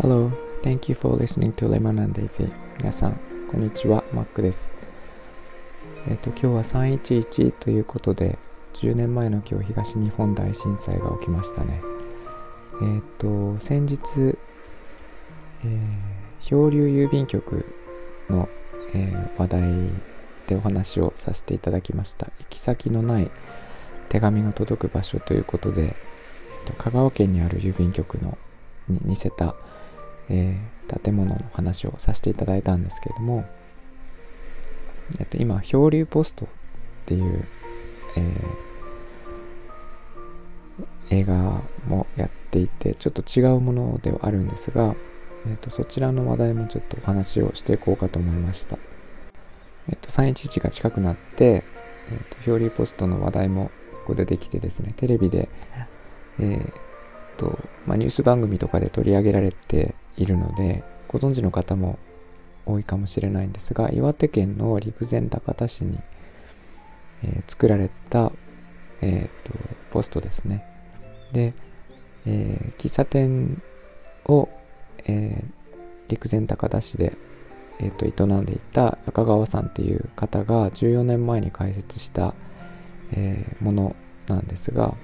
Hello, thank you for listening to Lemon and Daisy. 皆さん、こんにちは、マックです。えっ、と、今日は311ということで、10年前の今日、東日本大震災が起きましたね。えっ、と、先日、えー、漂流郵便局の、えー、話題でお話をさせていただきました。行き先のない手紙が届く場所ということで、香川県にある郵便局のに似せた、えー、建物の話をさせていただいたんですけれども、えっと、今、漂流ポストっていう、えー、映画もやっていて、ちょっと違うものではあるんですが、えっと、そちらの話題もちょっとお話をしていこうかと思いました。えっと、311が近くなって、えっと、漂流ポストの話題もここでできてですね、テレビで、えー、と、まあ、ニュース番組とかで取り上げられているので、ご存知の方も多いかもしれないんですが、岩手県の陸前高田市に、えー、作られた、えーと、ポストですね。で、えー、喫茶店を、え陸前高田市で、えーと、営んでいた赤川さんっていう方が14年前に開設した、えものなんですが、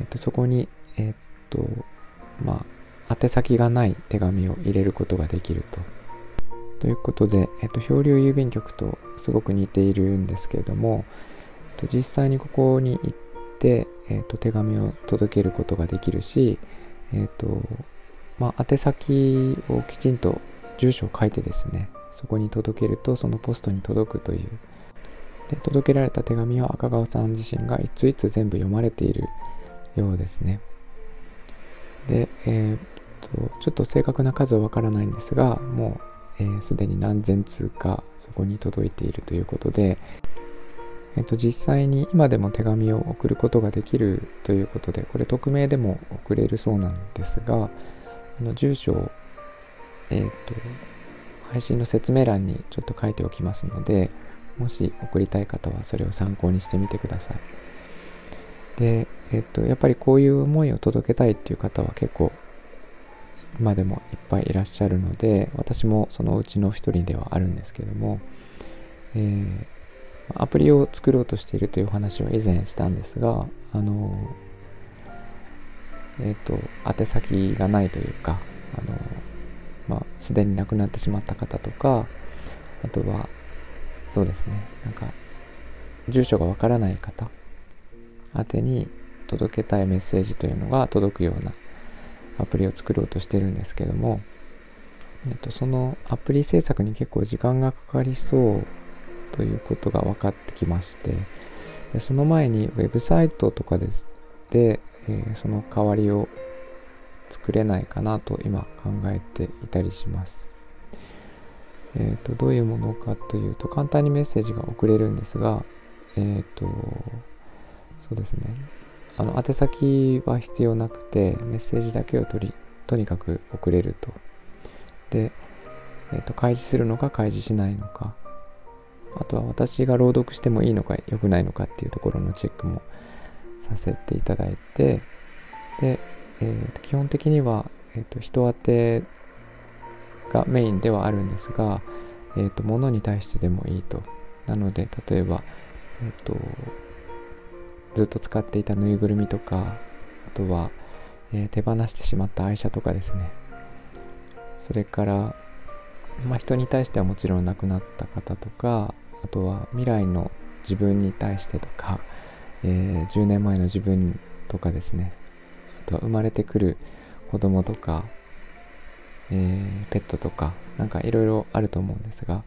えーと、そこに、えーとまあ宛先がない手紙を入れることができると。ということで、えっと、漂流郵便局とすごく似ているんですけれども、えっと、実際にここに行って、えっと、手紙を届けることができるし、えっとまあ、宛先をきちんと住所を書いてですねそこに届けるとそのポストに届くというで届けられた手紙は赤川さん自身がいついつ全部読まれているようですね。で、えー、っとちょっと正確な数はわからないんですがもうすで、えー、に何千通かそこに届いているということで、えー、っと実際に今でも手紙を送ることができるということでこれ匿名でも送れるそうなんですがあの住所を、えー、っと配信の説明欄にちょっと書いておきますのでもし送りたい方はそれを参考にしてみてください。で、えっと、やっぱりこういう思いを届けたいっていう方は結構今でもいっぱいいらっしゃるので私もそのうちの一人ではあるんですけども、えー、アプリを作ろうとしているというお話を以前したんですがあのえっ、ー、と宛先がないというかあのまあすでに亡くなってしまった方とかあとはそうですねなんか住所がわからない方宛てに届けたいメッセージというのが届くようなアプリを作ろうとしてるんですけども、えっと、そのアプリ制作に結構時間がかかりそうということが分かってきましてでその前にウェブサイトとかでで、えー、その代わりを作れないかなと今考えていたりします。えーと、どういうものかというと簡単にメッセージが送れるんですが、えっ、ー、とそうですね。あの宛先は必要なくてメッセージだけをとりとにかく送れると。で、えーと、開示するのか開示しないのか。あとは私が朗読してもいいのか良くないのかっていうところのチェックもさせていただいてで、えーと、基本的には、えーと、人宛てがメインではあるんですが、えー、と物に対してでもいいと。なので例えば、えー、とずっと使っていたぬいぐるみとかあとは、えー、手放してしまった愛車とかですね。それから、まあ、人に対してはもちろん亡くなった方とかあとは未来の自分に対してとか、えー、10年前の自分とかですね。あとは生まれてくる子供とか、えー、ペットとかなんかいろいろあると思うんですが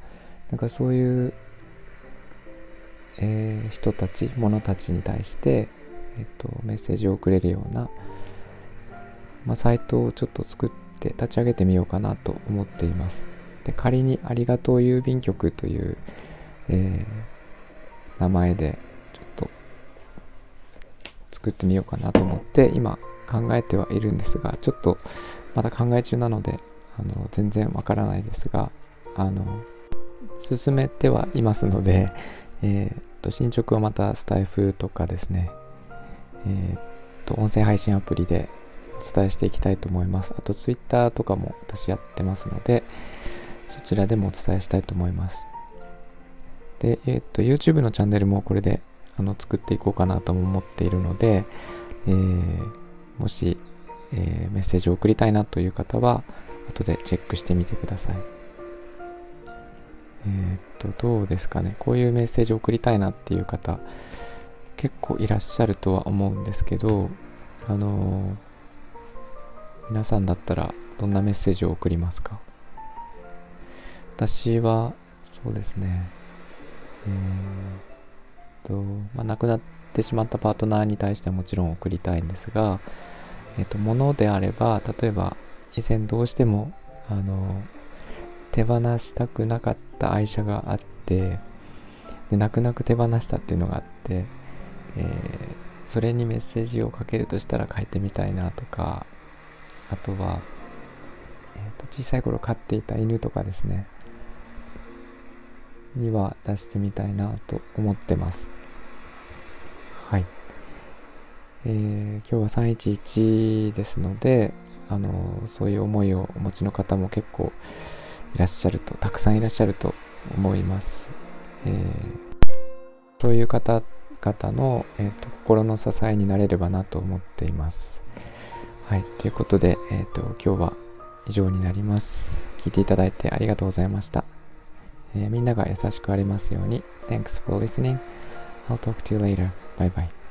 なんかそういうえー、人たち物たちに対して、えーと、メッセージを送れるような、まあ、サイトをちょっと作って立ち上げてみようかなと思っています。で仮にありがとう郵便局という、えー、名前でちょっと作ってみようかなと思って今考えてはいるんですがちょっとまだ考え中なのであの全然わからないですがあの進めてはいますので、えー、と進捗はまたスタイフとかですね、えー、と、音声配信アプリでお伝えしていきたいと思います。あと、Twitter とかも私やってますので、そちらでもお伝えしたいと思います。で、えっ、と、YouTube のチャンネルもこれであの作っていこうかなとも思っているので、えー、もし、えー、メッセージを送りたいなという方は、後でチェックしてみてください。えー、っと、どうですかね。こういうメッセージを送りたいなっていう方、結構いらっしゃるとは思うんですけど、あのー、皆さんだったらどんなメッセージを送りますか？私は、そうですね。えー、と、まあ、亡くなってしまったパートナーに対してはもちろん送りたいんですが、えっ、と、ものであれば、例えば、以前どうしても、あの、手放したくなかった愛車があって、で、泣く泣く手放したっていうのがあって、えー、それにメッセージをかけるとしたら書いてみたいなとか、あとは、えーと、小さい頃飼っていた犬とかですね、には出してみたいなと思ってます。はい。えー、今日は311ですので、あのそういう思いをお持ちの方も結構いらっしゃると、たくさんいらっしゃると思います。えー、そういう方々の、えーと、心の支えになれればなと思っています。はい、ということで、えーと、と今日は以上になります。聞いていただいてありがとうございました。えー、みんなが優しくありますように。Thanks for listening. I'll talk to you later. Bye bye.